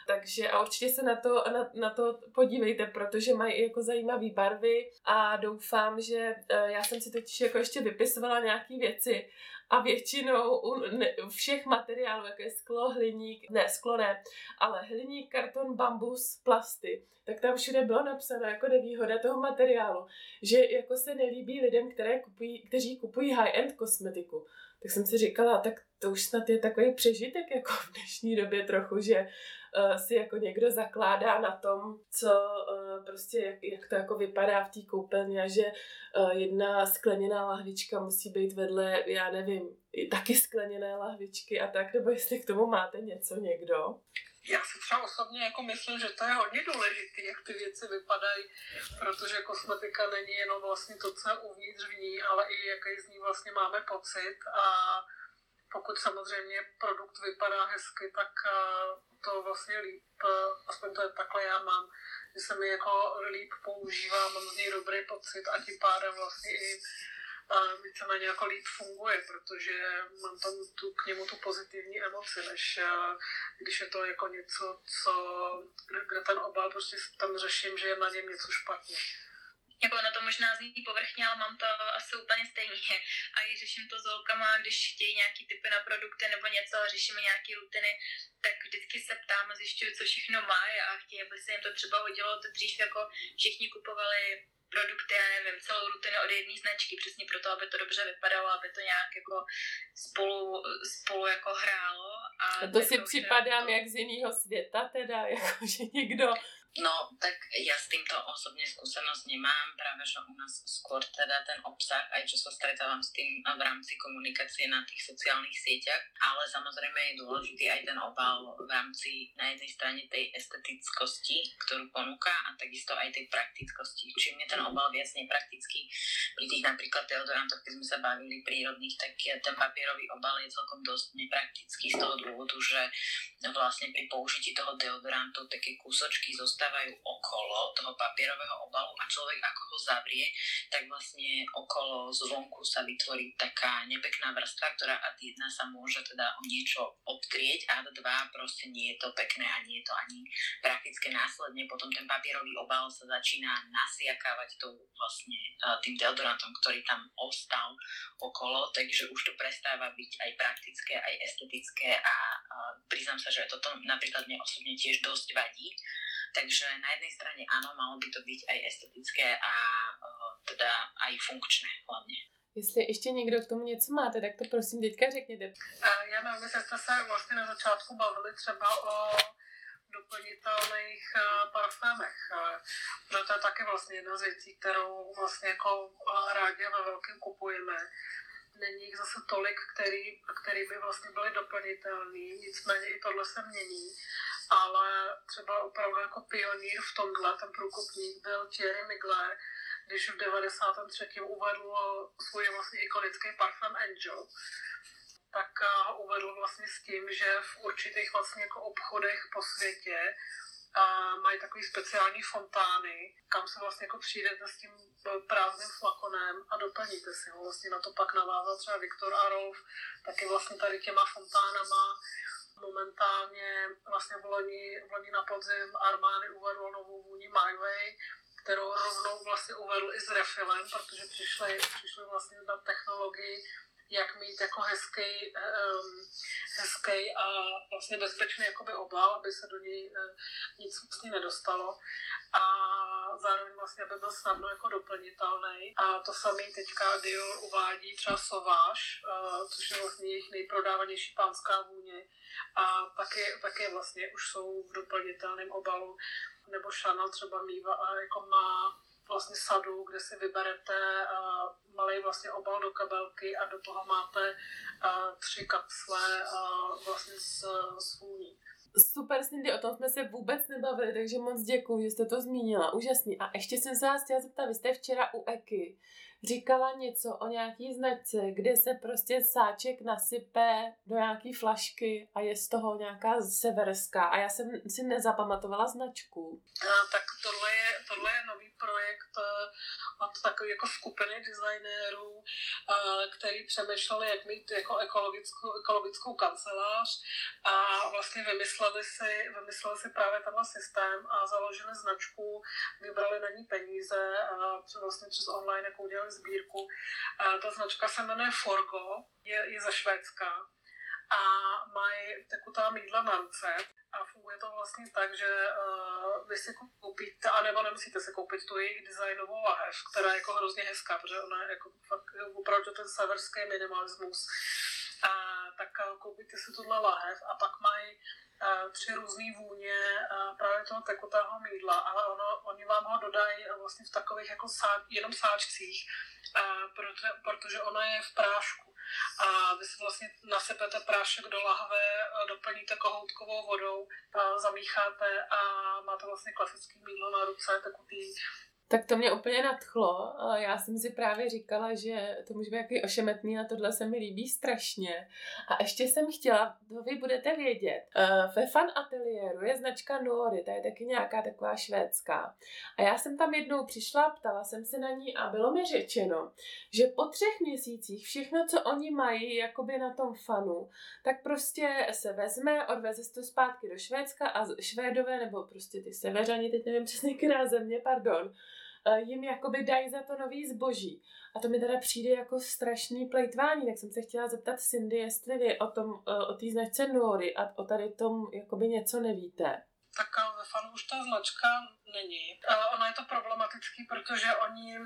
[SPEAKER 2] takže a určitě se na to, na, na to podívejte, protože mají jako zajímavé barvy a doufám, že já jsem si totiž jako ještě vypisovala nějaké věci a většinou u ne, všech materiálů, jako je sklo, hliník, ne sklo ne, ale hliník, karton, bambus, plasty, tak tam všude bylo napsáno jako nevýhoda toho materiálu, že jako se nelíbí lidem, které kupují, kteří kupují high-end kosmetiku. Tak jsem si říkala, tak to už snad je takový přežitek jako v dnešní době trochu, že uh, si jako někdo zakládá na tom, co uh, prostě, jak, jak to jako vypadá v té koupelně a že uh, jedna skleněná lahvička musí být vedle, já nevím, taky skleněné lahvičky a tak, nebo jestli k tomu máte něco někdo?
[SPEAKER 4] Já si třeba osobně jako myslím, že to je hodně důležité, jak ty věci vypadají, protože kosmetika není jenom vlastně to, co je uvnitř v ní, ale i jaký z ní vlastně máme pocit a pokud samozřejmě produkt vypadá hezky, tak to vlastně líp, aspoň to je takhle já mám, že se mi jako líp používá, mám z něj dobrý pocit a tím pádem vlastně i víceméně jako líp funguje, protože mám tam tu, k němu tu pozitivní emoci, než když je to jako něco, co, kde ten obal prostě tam řeším, že je na něm něco špatně
[SPEAKER 3] jako na to možná zní povrchně, ale mám to asi úplně stejně. A i řeším to s holkama, když chtějí nějaký typy na produkty nebo něco a řešíme nějaké rutiny, tak vždycky se ptám a zjišťuju, co všechno má a chtějí, aby se jim to třeba hodilo. To dřív jako všichni kupovali produkty, já nevím, celou rutinu od jedné značky, přesně proto, aby to dobře vypadalo, aby to nějak jako spolu, spolu jako hrálo.
[SPEAKER 2] A, a to si připadám to... jak z jiného světa teda, jako že někdo
[SPEAKER 7] No, tak ja s týmto osobne skúsenosť nemám, práve že u nás skôr teda ten obsah, aj čo sa stretávam s tým v rámci komunikácie na tých sociálnych sieťach, ale samozrejme je dôležitý aj ten obal v rámci na jednej strane tej estetickosti, ktorú ponúka a takisto aj tej praktickosti. Čím je ten obal viac nepraktický pri tých napríklad deodorantoch, keď sme sa bavili prírodných, tak ten papierový obal je celkom dosť nepraktický z toho dôvodu, že vlastne pri použití toho deodorantu také kúsočky zostávajú zostávajú okolo toho papierového obalu a človek ako ho zavrie, tak vlastne okolo zvonku sa vytvorí taká nepekná vrstva, ktorá ad jedna sa môže teda o niečo obtrieť a dva proste nie je to pekné a nie je to ani praktické následne. Potom ten papierový obal sa začína nasiakávať tou vlastne tým deodorantom, ktorý tam ostal okolo, takže už to prestáva byť aj praktické, aj estetické a, a priznám sa, že toto napríklad mne osobne tiež dosť vadí, Takže na jednej strane áno, malo by to byť aj estetické a uh, teda aj funkčné hlavně.
[SPEAKER 2] Jestli ještě někdo k tomu něco máte, tak to prosím teďka řekněte.
[SPEAKER 4] Já nevím, jestli jste se vlastně na začátku bavili třeba o doplnitelných parfémech. Protože to je taky vlastně jedna z věcí, kterou vlastně jako rádi ve velkém kupujeme. Není jich zase tolik, který, který by vlastně byly doplnitelný, nicméně i tohle se mění ale třeba opravdu jako pionýr v tomhle, ten průkopník byl Thierry Migler, když v 93. uvedl svůj vlastně ikonický parfum Angel, tak uh, uvedl vlastně s tím, že v určitých vlastně jako obchodech po světě uh, mají takový speciální fontány, kam se vlastně jako přijdete s tím prázdným flakonem a doplníte si ho. Vlastně na to pak navázal třeba Viktor Arolf, taky vlastně tady těma fontánama Momentálně vlastně v loni, v loni na podzim Armány uvedl novou vůni My Way, kterou rovnou vlastně uvedl i s refilem, protože přišli, přišli vlastně na technologii, jak mít jako hezký, um, hezký a vlastně bezpečný jakoby obal, aby se do něj uh, nic vlastně nedostalo. A zároveň vlastně, aby byl snadno jako doplnitelný. A to samý teďka Dior uvádí třeba Sauvage, uh, což je vlastně jejich nejprodávanější pánská vůně, a taky, taky vlastně už jsou v doplnitelném obalu, nebo Chanel třeba mýva a jako má vlastně sadu, kde si vyberete uh, malý vlastně obal do kabelky a do toho máte uh, tři kapsle uh, vlastně s, s vůní.
[SPEAKER 2] Super, Cindy, o tom jsme se vůbec nebavili, takže moc děkuji, že jste to zmínila. Úžasný. A ještě jsem se vás chtěla zeptat, vy jste včera u Eky říkala něco o nějaký značce, kde se prostě sáček nasype do nějaký flašky a je z toho nějaká severská. A já jsem si nezapamatovala značku.
[SPEAKER 4] A, tak tohle je, tohle je nový projekt eh, od takové jako skupiny designérů, eh, který přemýšleli, jak mít jako ekologickou, ekologickou kancelář a vlastně vymysleli si, vymysleli si právě tenhle systém a založili značku, vybrali na ní peníze a vlastně přes online jako udělali sbírku. A ta značka se jmenuje Forgo, je, je ze Švédska a mají tekutá mídla na a funguje to vlastně tak, že uh, vy si koupíte, anebo nemusíte si koupit tu jejich designovou lahev, která je jako hrozně hezká, protože ona je jako fakt opravdu ten severský minimalismus a, tak koupíte si tuhle lahev a pak mají tři různé vůně právě toho tekutého mídla, ale ono, oni vám ho dodají vlastně v takových jako sá, jenom sáčcích, proto, protože ona je v prášku. A vy si vlastně nasypete prášek do lahve, doplníte kohoutkovou vodou, zamícháte a máte vlastně klasický mídlo na ruce, tekutý
[SPEAKER 2] tak to mě úplně nadchlo. Já jsem si právě říkala, že to může být jaký ošemetný a tohle se mi líbí strašně. A ještě jsem chtěla, to vy budete vědět, ve Fan Ateliéru je značka Nori, ta je taky nějaká taková švédská. A já jsem tam jednou přišla, ptala jsem se na ní a bylo mi řečeno, že po třech měsících všechno, co oni mají jakoby na tom fanu, tak prostě se vezme, odveze se to zpátky do Švédska a Švédové, nebo prostě ty severani, teď nevím přesně, která země, pardon, Eh, jim jakoby dají za to nový zboží. A to mi teda přijde jako strašný plejtvání, tak jsem se chtěla zeptat Cindy, jestli vy o tom, eh, o té značce Nori a o tady tom jakoby něco nevíte
[SPEAKER 4] tak ta značka není. Ono je to problematický, protože oni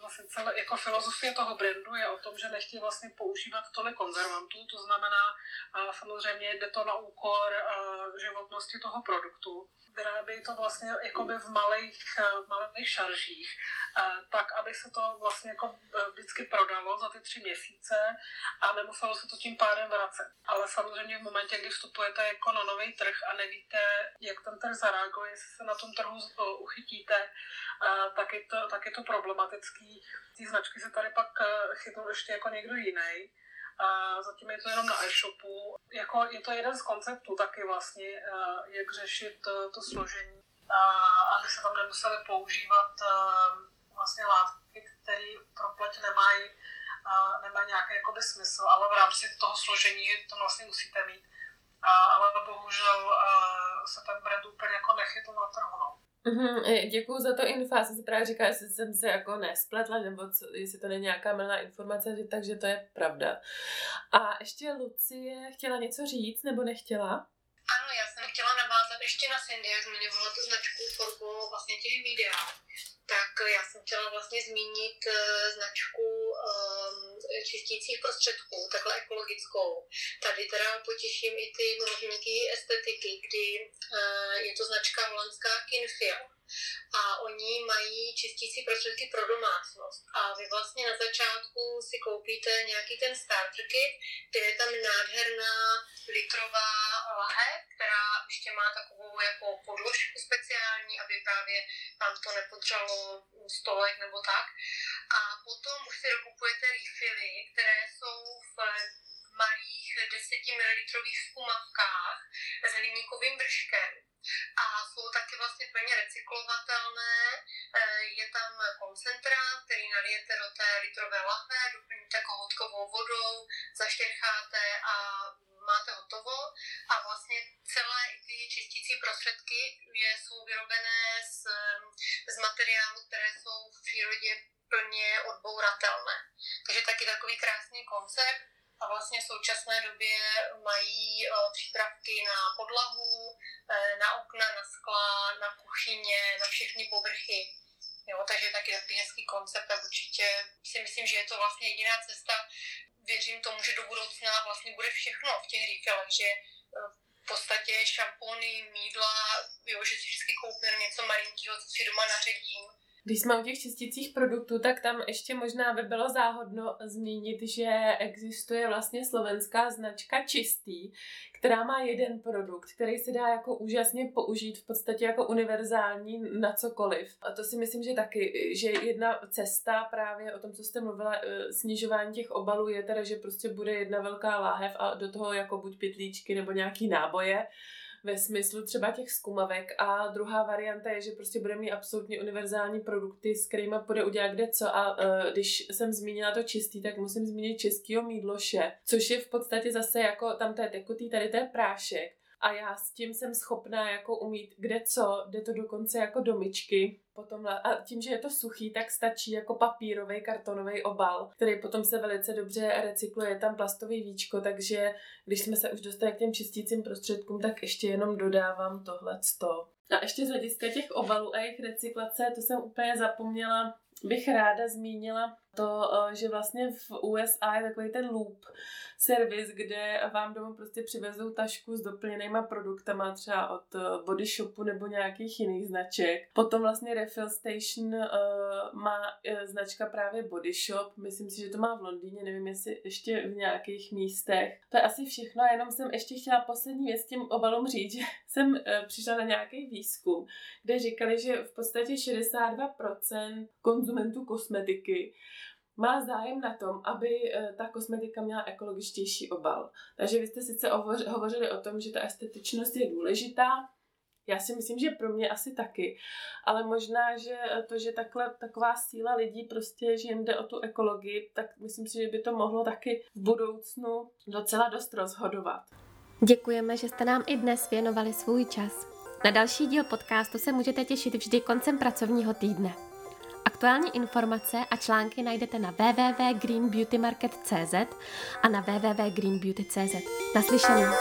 [SPEAKER 4] vlastně celé, jako filozofie toho brandu je o tom, že nechtějí vlastně používat tolik konzervantů, to znamená samozřejmě jde to na úkor životnosti toho produktu vyrábějí to vlastně jakoby v malých, v malých šaržích, tak aby se to vlastně jako e, vždycky prodalo za ty tři měsíce a nemuselo se to tím pádem vracet. Ale samozřejmě v momentě, kdy vstupujete jako na nový trh a nevíte, jak ten trh zareaguje, jestli se na tom trhu e, uchytíte, tak je to, tak je to problematický. Ty značky se tady pak e, chytnou ještě jako někdo jiný a zatím je to jenom na e-shopu. Jako je to jeden z konceptů taky vlastně, eh, jak řešit eh, to složení, aby se tam nemuseli používat vlastně látky, které pro pleť nemají, nemají nějaký jakoby smysl, ale v rámci toho složení to vlastně musíte mít. Ale bohužel se ten brand úplně jako nechytl na trhu. No.
[SPEAKER 2] Mm-hmm, děkuji za to info. Já jsem si právě říkala, jestli jsem se jako nespletla, nebo co, jestli to není nějaká milná informace, že, takže to je pravda. A ještě Lucie chtěla něco říct, nebo nechtěla?
[SPEAKER 5] Ano, já jsem chtěla navázat ještě na Cindy, jak zmiňovala tu značku formu vlastně těch videí tak já jsem chtěla vlastně zmínit uh, značku um, čistících prostředků, takhle ekologickou. Tady teda potěším i ty milovníky estetiky, kdy uh, je to značka holandská Kinfil a oni mají čistící prostředky pro domácnost. A vy vlastně na začátku si koupíte nějaký ten starter kit, kde je tam nádherná litrová lahev, která ještě má takovou jako podložku speciální, aby právě vám to nepodřalo stolek nebo tak. A potom už si dokupujete refily, které jsou v malých 10 ml zkumavkách s hliníkovým vrškem a jsou taky vlastně plně recyklovatelné. Eh, je tam koncentrát, který nalijete do té litrové lahve, doplníte kohoutkovou vodou, zaštěrcháte a máte hotovo a vlastně celé ty čistící prostředky jsou vyrobené z, z materiálu, které jsou v přírodě plně odbouratelné. Takže taky takový krásný koncept a vlastně v současné době mají eh, přípravky na podlahu, kuchyně, na všechny povrchy. Jo, takže taky takový hezký koncept a určitě si myslím, že je to vlastně jediná cesta. Věřím tomu, že do budoucna vlastně bude všechno v těch refillech, že eh, v podstatě šampony, mídla, jo, že si vždycky koupím něco malinkého, co si doma naředím,
[SPEAKER 2] když jsme u těch čistících produktů, tak tam ještě možná by bylo záhodno zmínit, že existuje vlastně slovenská značka Čistý, která má jeden produkt, který se dá jako úžasně použít, v podstatě jako univerzální na cokoliv. A to si myslím, že taky, že jedna cesta právě o tom, co jste mluvila, eh, snižování těch obalů je teda, že prostě bude jedna velká láhev a do toho jako buď pytlíčky nebo nějaký náboje ve smyslu třeba těch skumavek a druhá varianta je, že prostě bude mít absolutně univerzální produkty, s kterými bude udělat kde co. A uh, když jsem zmínila to čistý, tak musím zmínit českýho mídloše, což je v podstatě zase jako tam to je tekutý, tady to je prášek a já s tím jsem schopná jako umít kde co, jde to dokonce jako do myčky. Potom, a tím, že je to suchý, tak stačí jako papírový kartonový obal, který potom se velice dobře recykluje, tam plastový víčko, takže když jsme se už dostali k těm čistícím prostředkům, tak ještě jenom dodávám tohle. A ještě z hlediska těch obalů a jejich recyklace, to jsem úplně zapomněla, bych ráda zmínila To, eh, že vlastně v USA je takový ten loop servis, kde vám domů prostě přivezou tašku s doplněnýma produktama třeba od eh, Body Shopu nebo nějakých jiných značek. Potom vlastně Refill Station uh, má značka právě Body Shop. Myslím si, že to má v Londýně, nevím jestli ještě v nějakých místech. To je asi všechno, jenom jsem ještě chtěla poslední věc tím obalům říct, že jsem přišla na nějaký výzkum, kde říkali, že v podstatě 62% konzumentů kosmetiky má zájem na tom, aby eh, ta kosmetika měla ekologičtější obal. Takže vy jste sice hovořili o tom, že ta estetičnost je důležitá, já si myslím, že pro mě asi taky, ale možná, že to, že takhle, taková síla lidí prostě, že jim jde o tu ekologii, tak myslím si, že by to mohlo taky v budoucnu docela dost rozhodovat.
[SPEAKER 1] Děkujeme, že jste nám i dnes věnovali svůj čas. Na další díl podcastu se můžete těšit vždy koncem pracovního týdne. Aktuální informace a články najdete na www.greenbeautymarket.cz a na www.greenbeauty.cz. Naslyšenou.